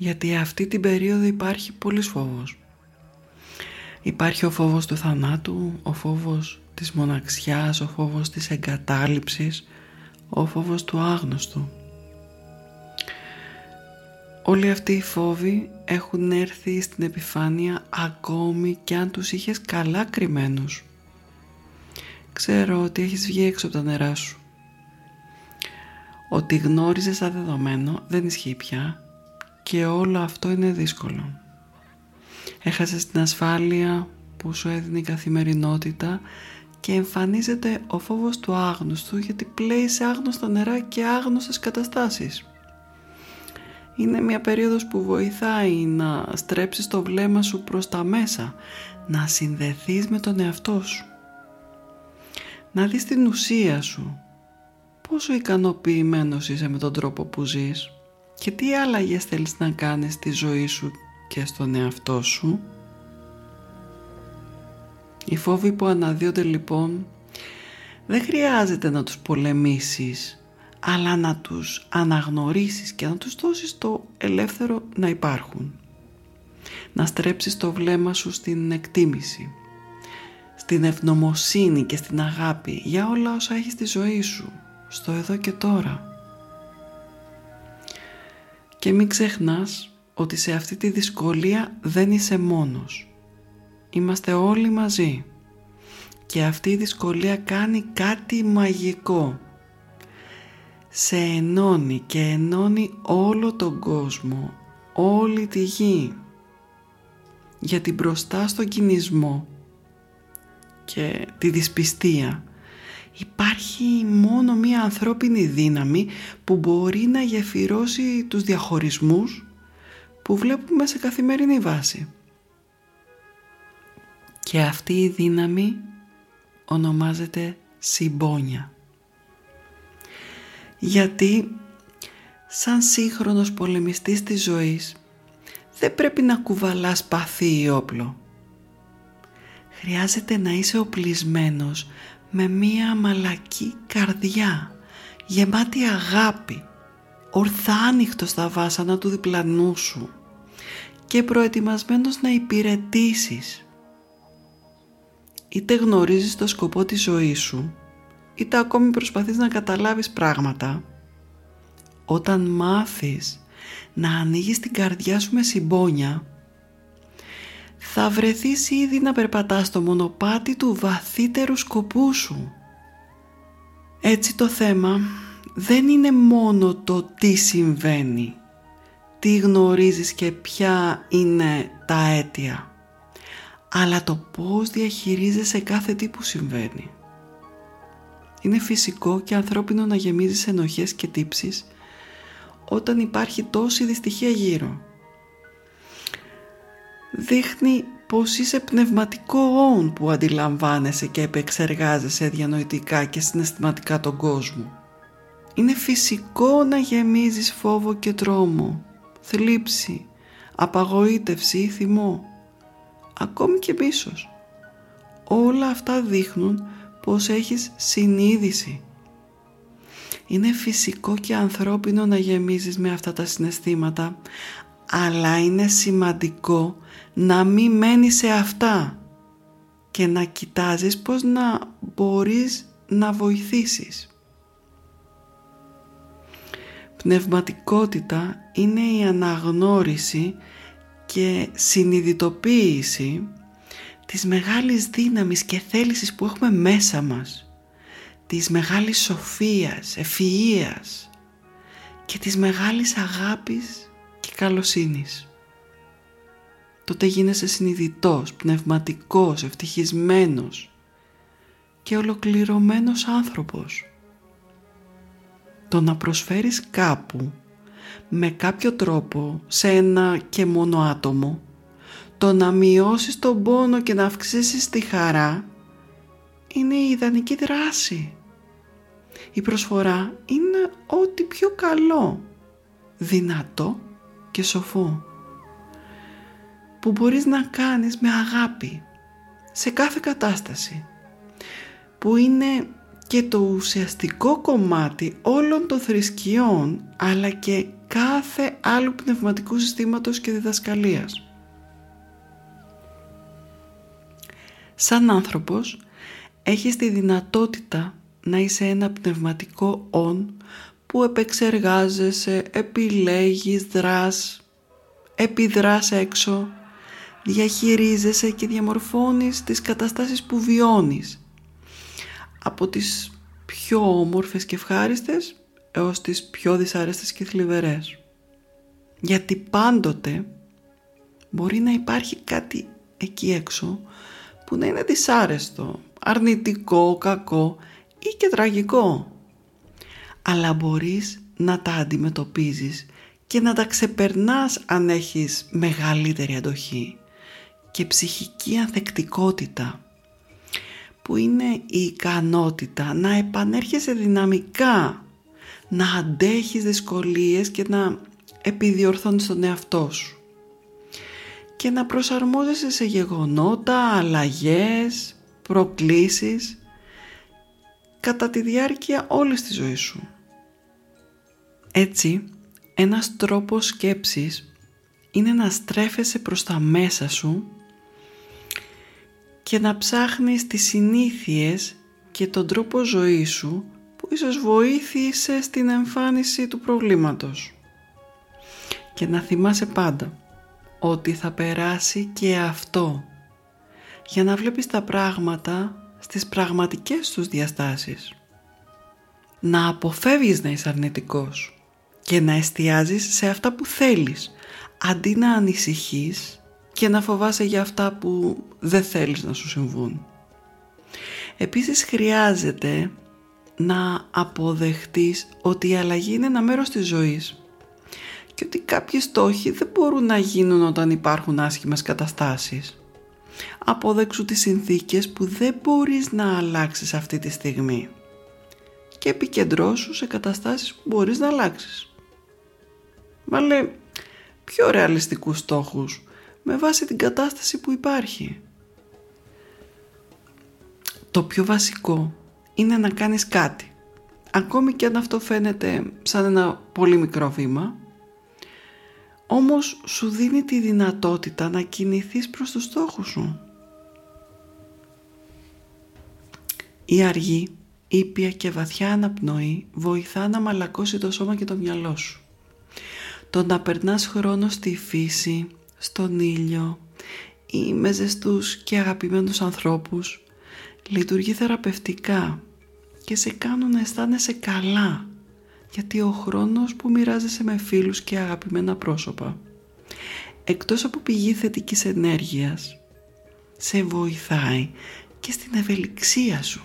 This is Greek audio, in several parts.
Γιατί αυτή την περίοδο υπάρχει πολύς φόβος. Υπάρχει ο φόβος του θανάτου, ο φόβος της μοναξιάς, ο φόβος της εγκατάλειψης, ο φόβος του άγνωστου. Όλοι αυτοί οι φόβοι έχουν έρθει στην επιφάνεια ακόμη και αν τους είχες καλά κρυμμένους. Ξέρω ότι έχεις βγει έξω από τα νερά σου. Ότι γνώριζες σαν δεδομένο δεν ισχύει πια και όλο αυτό είναι δύσκολο. Έχασες την ασφάλεια που σου έδινε η καθημερινότητα και εμφανίζεται ο φόβος του άγνωστου γιατί πλέει σε άγνωστα νερά και άγνωστες καταστάσεις. Είναι μια περίοδος που βοηθάει να στρέψεις το βλέμμα σου προς τα μέσα, να συνδεθείς με τον εαυτό σου. Να δεις την ουσία σου, πόσο ικανοποιημένος είσαι με τον τρόπο που ζεις και τι άλλαγες θέλεις να κάνεις στη ζωή σου και στον εαυτό σου; Οι φόβοι που αναδύονται λοιπόν δεν χρειάζεται να τους πολεμήσεις αλλά να τους αναγνωρίσεις και να τους δώσεις το ελεύθερο να υπάρχουν. Να στρέψεις το βλέμμα σου στην εκτίμηση, στην ευνομοσύνη και στην αγάπη για όλα όσα έχεις στη ζωή σου, στο εδώ και τώρα. Και μην ξεχνάς ότι σε αυτή τη δυσκολία δεν είσαι μόνος. Είμαστε όλοι μαζί. Και αυτή η δυσκολία κάνει κάτι μαγικό. Σε ενώνει και ενώνει όλο τον κόσμο, όλη τη γη. Γιατί μπροστά στον κινησμό και τη δυσπιστία υπάρχει μόνο μία ανθρώπινη δύναμη που μπορεί να γεφυρώσει τους διαχωρισμούς που βλέπουμε σε καθημερινή βάση. Και αυτή η δύναμη ονομάζεται συμπόνια. Γιατί σαν σύγχρονος πολεμιστής της ζωής δεν πρέπει να κουβαλάς παθή ή όπλο. Χρειάζεται να είσαι οπλισμένος με μία μαλακή καρδιά, γεμάτη αγάπη, ορθά στα βάσανα του διπλανού σου και προετοιμασμένος να υπηρετήσεις. Είτε γνωρίζεις το σκοπό της ζωής σου, είτε ακόμη προσπαθείς να καταλάβεις πράγματα. Όταν μάθεις να ανοίγεις την καρδιά σου με συμπόνια, θα βρεθείς ήδη να περπατάς στο μονοπάτι του βαθύτερου σκοπού σου. Έτσι το θέμα δεν είναι μόνο το τι συμβαίνει, τι γνωρίζεις και ποια είναι τα αίτια, αλλά το πώς διαχειρίζεσαι κάθε τι που συμβαίνει. Είναι φυσικό και ανθρώπινο να γεμίζεις ενοχές και τύψεις όταν υπάρχει τόση δυστυχία γύρω δείχνει πως είσαι πνευματικό όν που αντιλαμβάνεσαι και επεξεργάζεσαι διανοητικά και συναισθηματικά τον κόσμο. Είναι φυσικό να γεμίζεις φόβο και τρόμο, θλίψη, απαγοήτευση ή θυμό, ακόμη και μίσος. όλα αυτά δείχνουν πως έχεις συνείδηση. Είναι φυσικό και ανθρώπινο να γεμίζεις με αυτά τα συναισθήματα, αλλά είναι σημαντικό να μην μένεις σε αυτά και να κοιτάζεις πως να μπορείς να βοηθήσεις. Πνευματικότητα είναι η αναγνώριση και συνειδητοποίηση της μεγάλης δύναμης και θέλησης που έχουμε μέσα μας, της μεγάλης σοφίας, ευφυΐας και της μεγάλης αγάπης και καλοσύνης. Τότε γίνεσαι συνειδητός, πνευματικός, ευτυχισμένος και ολοκληρωμένος άνθρωπος. Το να προσφέρεις κάπου με κάποιο τρόπο σε ένα και μόνο άτομο το να μειώσεις τον πόνο και να αυξήσεις τη χαρά είναι η ιδανική δράση. Η προσφορά είναι ό,τι πιο καλό, δυνατό και σοφό που μπορείς να κάνεις με αγάπη σε κάθε κατάσταση που είναι και το ουσιαστικό κομμάτι όλων των θρησκειών αλλά και κάθε άλλου πνευματικού συστήματος και διδασκαλίας. Σαν άνθρωπος έχεις τη δυνατότητα να είσαι ένα πνευματικό «ον» που επεξεργάζεσαι, επιλέγεις, δράς, επιδράς έξω, διαχειρίζεσαι και διαμορφώνεις τις καταστάσεις που βιώνεις. Από τις πιο όμορφες και ευχάριστες έως τις πιο δυσάρεστες και θλιβερές. Γιατί πάντοτε μπορεί να υπάρχει κάτι εκεί έξω που να είναι δυσάρεστο, αρνητικό, κακό ή και τραγικό. Αλλά μπορείς να τα αντιμετωπίζεις και να τα ξεπερνάς αν έχεις μεγαλύτερη αντοχή και ψυχική ανθεκτικότητα που είναι η ικανότητα να επανέρχεσαι δυναμικά, να αντέχεις δυσκολίες και να επιδιορθώνεις τον εαυτό σου και να προσαρμόζεσαι σε γεγονότα, αλλαγές, προκλήσεις κατά τη διάρκεια όλης της ζωής σου. Έτσι, ένας τρόπος σκέψης είναι να στρέφεσαι προς τα μέσα σου και να ψάχνεις τις συνήθειες και τον τρόπο ζωής σου που ίσως βοήθησε στην εμφάνιση του προβλήματος. Και να θυμάσαι πάντα ότι θα περάσει και αυτό για να βλέπεις τα πράγματα στις πραγματικές τους διαστάσεις. Να αποφεύγεις να είσαι αρνητικός και να εστιάζεις σε αυτά που θέλεις αντί να ανησυχείς και να φοβάσαι για αυτά που δεν θέλεις να σου συμβούν. Επίσης χρειάζεται να αποδεχτείς ότι η αλλαγή είναι ένα μέρος της ζωής και ότι κάποιοι στόχοι δεν μπορούν να γίνουν όταν υπάρχουν άσχημες καταστάσεις. Αποδέξου τις συνθήκες που δεν μπορείς να αλλάξεις αυτή τη στιγμή και επικεντρώσου σε καταστάσεις που μπορείς να αλλάξεις. Βάλε πιο ρεαλιστικούς στόχους με βάση την κατάσταση που υπάρχει. Το πιο βασικό είναι να κάνεις κάτι. Ακόμη και αν αυτό φαίνεται σαν ένα πολύ μικρό βήμα, όμως σου δίνει τη δυνατότητα να κινηθείς προς τους στόχους σου. Η αργή, ήπια και βαθιά αναπνοή βοηθά να μαλακώσει το σώμα και το μυαλό σου. Το να περνάς χρόνο στη φύση, στον ήλιο ή με ζεστούς και αγαπημένους ανθρώπους λειτουργεί θεραπευτικά και σε κάνουν να αισθάνεσαι καλά γιατί ο χρόνος που μοιράζεσαι με φίλους και αγαπημένα πρόσωπα εκτός από πηγή θετικής ενέργειας σε βοηθάει και στην ευελιξία σου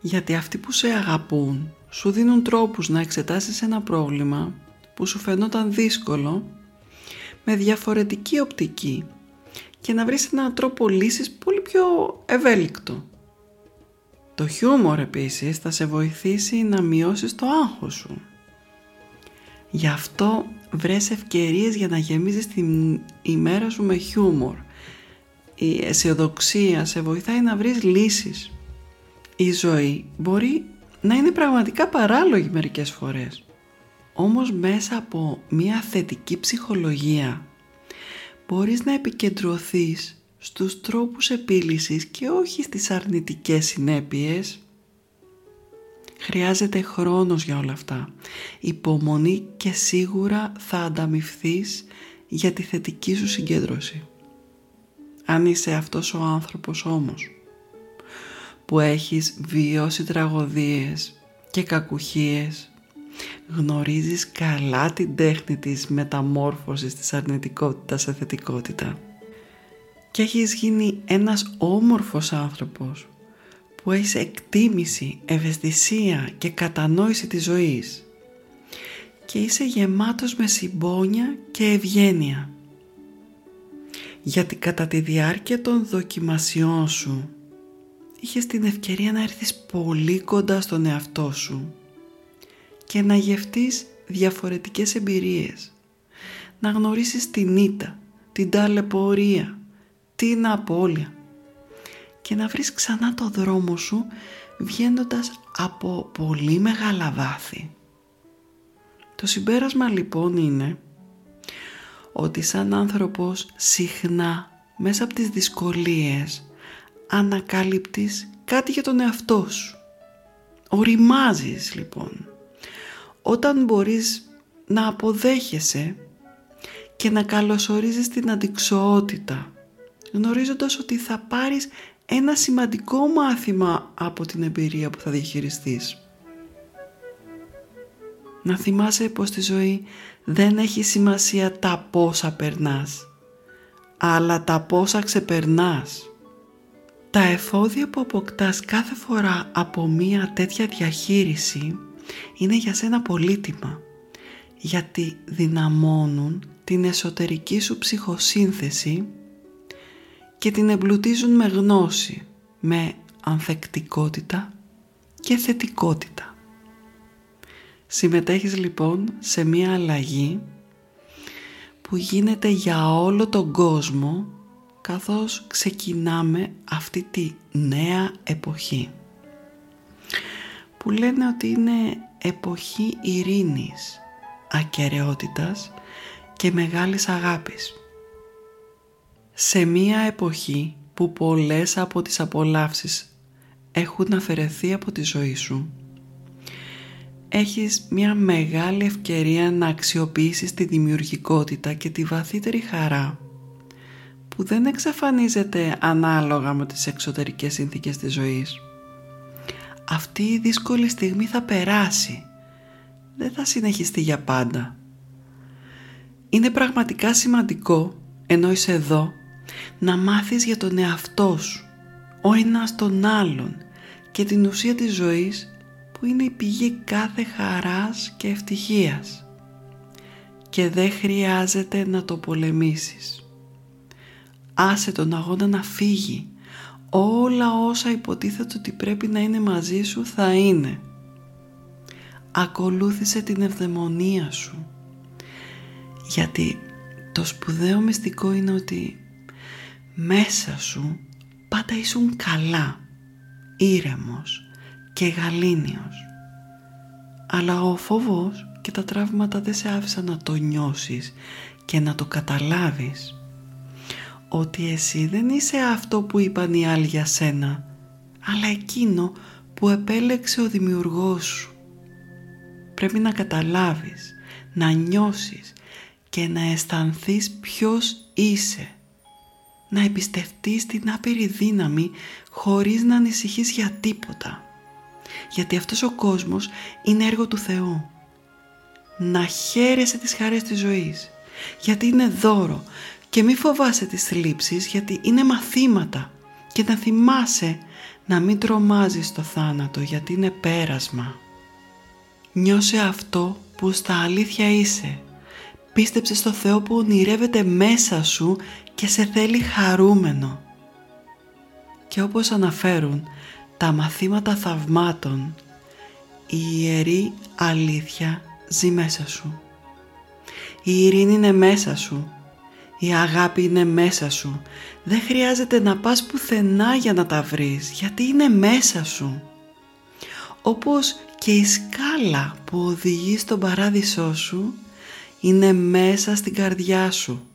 γιατί αυτοί που σε αγαπούν σου δίνουν τρόπους να εξετάσεις ένα πρόβλημα που σου φαινόταν δύσκολο με διαφορετική οπτική και να βρεις έναν τρόπο λύσης πολύ πιο ευέλικτο. Το χιούμορ επίσης θα σε βοηθήσει να μειώσεις το άγχος σου. Γι' αυτό βρες ευκαιρίες για να γεμίζεις την ημέρα σου με χιούμορ. Η αισιοδοξία σε βοηθάει να βρεις λύσεις. Η ζωή μπορεί να είναι πραγματικά παράλογη μερικές φορές. Όμως μέσα από μια θετική ψυχολογία μπορείς να επικεντρωθείς στους τρόπους επίλυσης και όχι στις αρνητικές συνέπειες. Χρειάζεται χρόνος για όλα αυτά. Υπομονή και σίγουρα θα ανταμυφθείς για τη θετική σου συγκέντρωση. Αν είσαι αυτός ο άνθρωπος όμως που έχεις βιώσει τραγωδίες και κακουχίες γνωρίζεις καλά την τέχνη της μεταμόρφωσης της αρνητικότητας σε θετικότητα και έχεις γίνει ένας όμορφος άνθρωπος που έχεις εκτίμηση, ευαισθησία και κατανόηση της ζωής. Και είσαι γεμάτος με συμπόνια και ευγένεια. Γιατί κατά τη διάρκεια των δοκιμασιών σου είχες την ευκαιρία να έρθεις πολύ κοντά στον εαυτό σου και να γευτείς διαφορετικές εμπειρίες, να γνωρίσεις την ήττα, την ταλαιπωρία, την απώλεια και να βρεις ξανά το δρόμο σου βγαίνοντας από πολύ μεγάλα βάθη. Το συμπέρασμα λοιπόν είναι ότι σαν άνθρωπος συχνά μέσα από τις δυσκολίες ανακάλυπτεις κάτι για τον εαυτό σου. Οριμάζεις λοιπόν. Όταν μπορείς να αποδέχεσαι και να καλωσορίζεις την αντικσοότητα γνωρίζοντας ότι θα πάρεις ένα σημαντικό μάθημα από την εμπειρία που θα διαχειριστείς. Να θυμάσαι πως στη ζωή δεν έχει σημασία τα πόσα περνάς, αλλά τα πόσα ξεπερνάς. Τα εφόδια που αποκτάς κάθε φορά από μία τέτοια διαχείριση είναι για σένα πολύτιμα, γιατί δυναμώνουν την εσωτερική σου ψυχοσύνθεση και την εμπλουτίζουν με γνώση, με ανθεκτικότητα και θετικότητα. Συμμετέχεις λοιπόν σε μία αλλαγή που γίνεται για όλο τον κόσμο καθώς ξεκινάμε αυτή τη νέα εποχή που λένε ότι είναι εποχή ειρήνης, ακαιρεότητας και μεγάλης αγάπης. Σε μία εποχή που πολλές από τις απολαύσεις έχουν αφαιρεθεί από τη ζωή σου έχεις μια μεγάλη ευκαιρία να αξιοποιήσεις τη δημιουργικότητα και τη βαθύτερη χαρά που δεν εξαφανίζεται ανάλογα με τις εξωτερικές συνθήκες της ζωής. Αυτή η δύσκολη στιγμή θα περάσει, δεν θα συνεχιστεί για πάντα. Είναι πραγματικά σημαντικό, ενώ είσαι εδώ, να μάθεις για τον εαυτό σου, ο ένας τον άλλον και την ουσία της ζωής που είναι η πηγή κάθε χαράς και ευτυχίας και δεν χρειάζεται να το πολεμήσεις. Άσε τον αγώνα να φύγει. Όλα όσα υποτίθεται ότι πρέπει να είναι μαζί σου θα είναι. Ακολούθησε την ευδαιμονία σου. Γιατί το σπουδαίο μυστικό είναι ότι μέσα σου πάντα ήσουν καλά, ήρεμος και γαλήνιος. Αλλά ο φόβος και τα τραύματα δεν σε άφησαν να το νιώσεις και να το καταλάβεις. Ότι εσύ δεν είσαι αυτό που είπαν οι άλλοι για σένα, αλλά εκείνο που επέλεξε ο δημιουργός σου. Πρέπει να καταλάβεις, να νιώσεις και να αισθανθείς ποιος είσαι. Να εμπιστευτείς την άπειρη δύναμη χωρίς να ανησυχείς για τίποτα γιατί αυτός ο κόσμος είναι έργο του Θεού. Να χαίρεσαι τις χαρές της ζωής, γιατί είναι δώρο και μη φοβάσαι τις θλίψεις γιατί είναι μαθήματα και να θυμάσαι να μην τρομάζεις το θάνατο γιατί είναι πέρασμα. Νιώσε αυτό που στα αλήθεια είσαι. Πίστεψε στο Θεό που ονειρεύεται μέσα σου και σε θέλει χαρούμενο. Και όπως αναφέρουν τα μαθήματα θαυμάτων, η ιερή αλήθεια ζει μέσα σου. Η ειρήνη είναι μέσα σου. Η αγάπη είναι μέσα σου. Δεν χρειάζεται να πας πουθενά για να τα βρεις, γιατί είναι μέσα σου. Όπως και η σκάλα που οδηγεί στον παράδεισό σου, είναι μέσα στην καρδιά σου.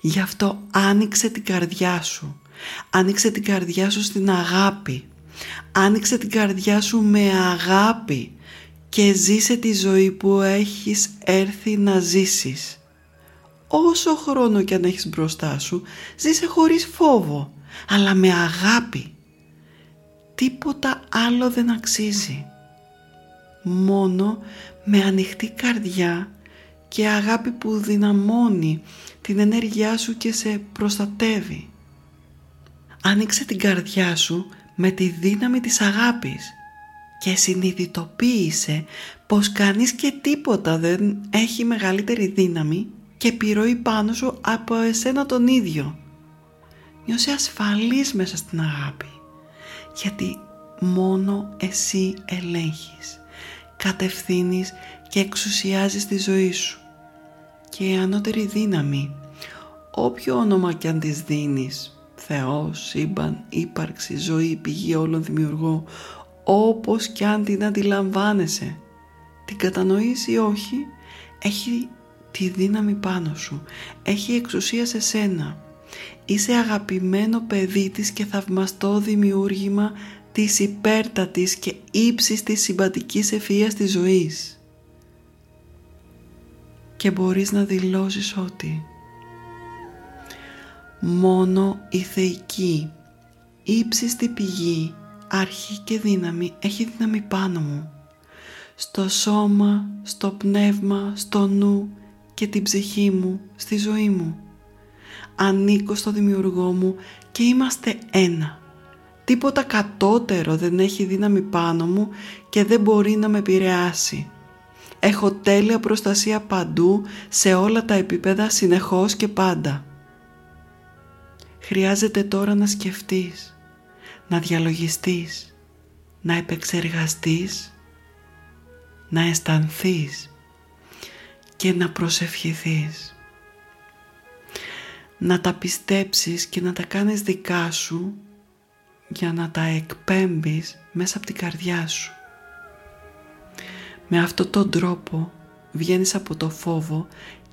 Γι' αυτό άνοιξε την καρδιά σου. Άνοιξε την καρδιά σου στην αγάπη. Άνοιξε την καρδιά σου με αγάπη και ζήσε τη ζωή που έχεις έρθει να ζήσεις. Όσο χρόνο κι αν έχεις μπροστά σου, ζήσε χωρίς φόβο, αλλά με αγάπη. Τίποτα άλλο δεν αξίζει. Μόνο με ανοιχτή καρδιά και αγάπη που δυναμώνει την ενέργειά σου και σε προστατεύει. Άνοιξε την καρδιά σου με τη δύναμη της αγάπης και συνειδητοποίησε πως κανείς και τίποτα δεν έχει μεγαλύτερη δύναμη και επιρροή πάνω σου από εσένα τον ίδιο. Νιώσε ασφαλής μέσα στην αγάπη γιατί μόνο εσύ ελέγχεις, κατευθύνεις και εξουσιάζεις τη ζωή σου και η ανώτερη δύναμη. Όποιο όνομα κι αν της δίνεις Θεός, σύμπαν, ύπαρξη, ζωή, πηγή όλων δημιουργώ όπως κι αν την αντιλαμβάνεσαι. Την κατανοείς ή όχι έχει τη δύναμη πάνω σου έχει εξουσία σε σένα. Είσαι αγαπημένο παιδί της και θαυμαστό δημιούργημα της υπέρτατης και ύψης της συμπατικής ευφυΐας της ζωής και μπορείς να δηλώσεις ότι μόνο η θεϊκή ύψιστη πηγή αρχή και δύναμη έχει δύναμη πάνω μου στο σώμα, στο πνεύμα, στο νου και την ψυχή μου, στη ζωή μου. Ανήκω στο δημιουργό μου και είμαστε ένα. Τίποτα κατώτερο δεν έχει δύναμη πάνω μου και δεν μπορεί να με επηρεάσει. Έχω τέλεια προστασία παντού, σε όλα τα επίπεδα, συνεχώς και πάντα. Χρειάζεται τώρα να σκεφτείς, να διαλογιστείς, να επεξεργαστείς, να αισθανθείς και να προσευχηθείς. Να τα πιστέψεις και να τα κάνεις δικά σου για να τα εκπέμπεις μέσα από την καρδιά σου. Με αυτόν τον τρόπο βγαίνεις από το φόβο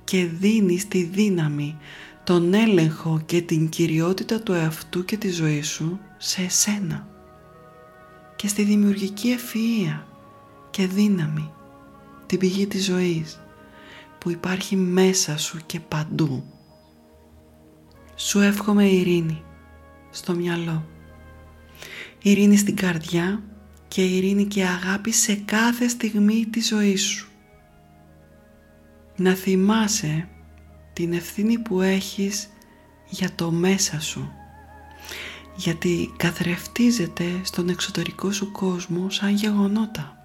και δίνεις τη δύναμη, τον έλεγχο και την κυριότητα του εαυτού και της ζωής σου σε εσένα και στη δημιουργική ευφυΐα και δύναμη, την πηγή της ζωής που υπάρχει μέσα σου και παντού. Σου εύχομαι ειρήνη στο μυαλό, ειρήνη στην καρδιά και ειρήνη και αγάπη σε κάθε στιγμή της ζωής σου. Να θυμάσαι την ευθύνη που έχεις για το μέσα σου γιατί καθρεφτίζεται στον εξωτερικό σου κόσμο σαν γεγονότα.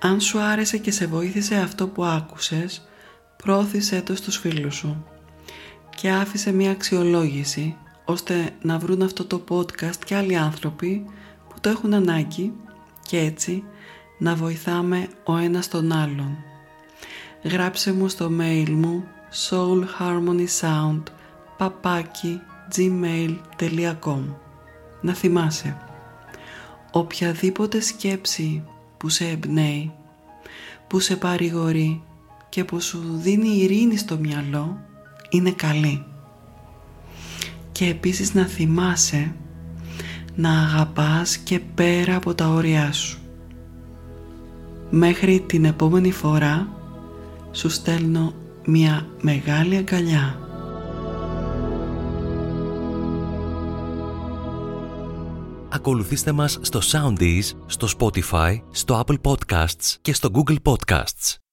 Αν σου άρεσε και σε βοήθησε αυτό που άκουσες, πρόθυσέ το στους φίλους σου και άφησε μια αξιολόγηση ώστε να βρουν αυτό το podcast και άλλοι άνθρωποι που το έχουν ανάγκη και έτσι να βοηθάμε ο ένας τον άλλον. Γράψε μου στο mail μου soulharmonysound παπάκι gmail.com Να θυμάσαι, οποιαδήποτε σκέψη που σε εμπνέει, που σε παρηγορεί και που σου δίνει ειρήνη στο μυαλό είναι καλή και επίσης να θυμάσαι να αγαπάς και πέρα από τα όρια σου. Μέχρι την επόμενη φορά σου στέλνω μια μεγάλη αγκαλιά. Ακολουθήστε μας στο Soundees, στο Spotify, στο Apple Podcasts και στο Google Podcasts.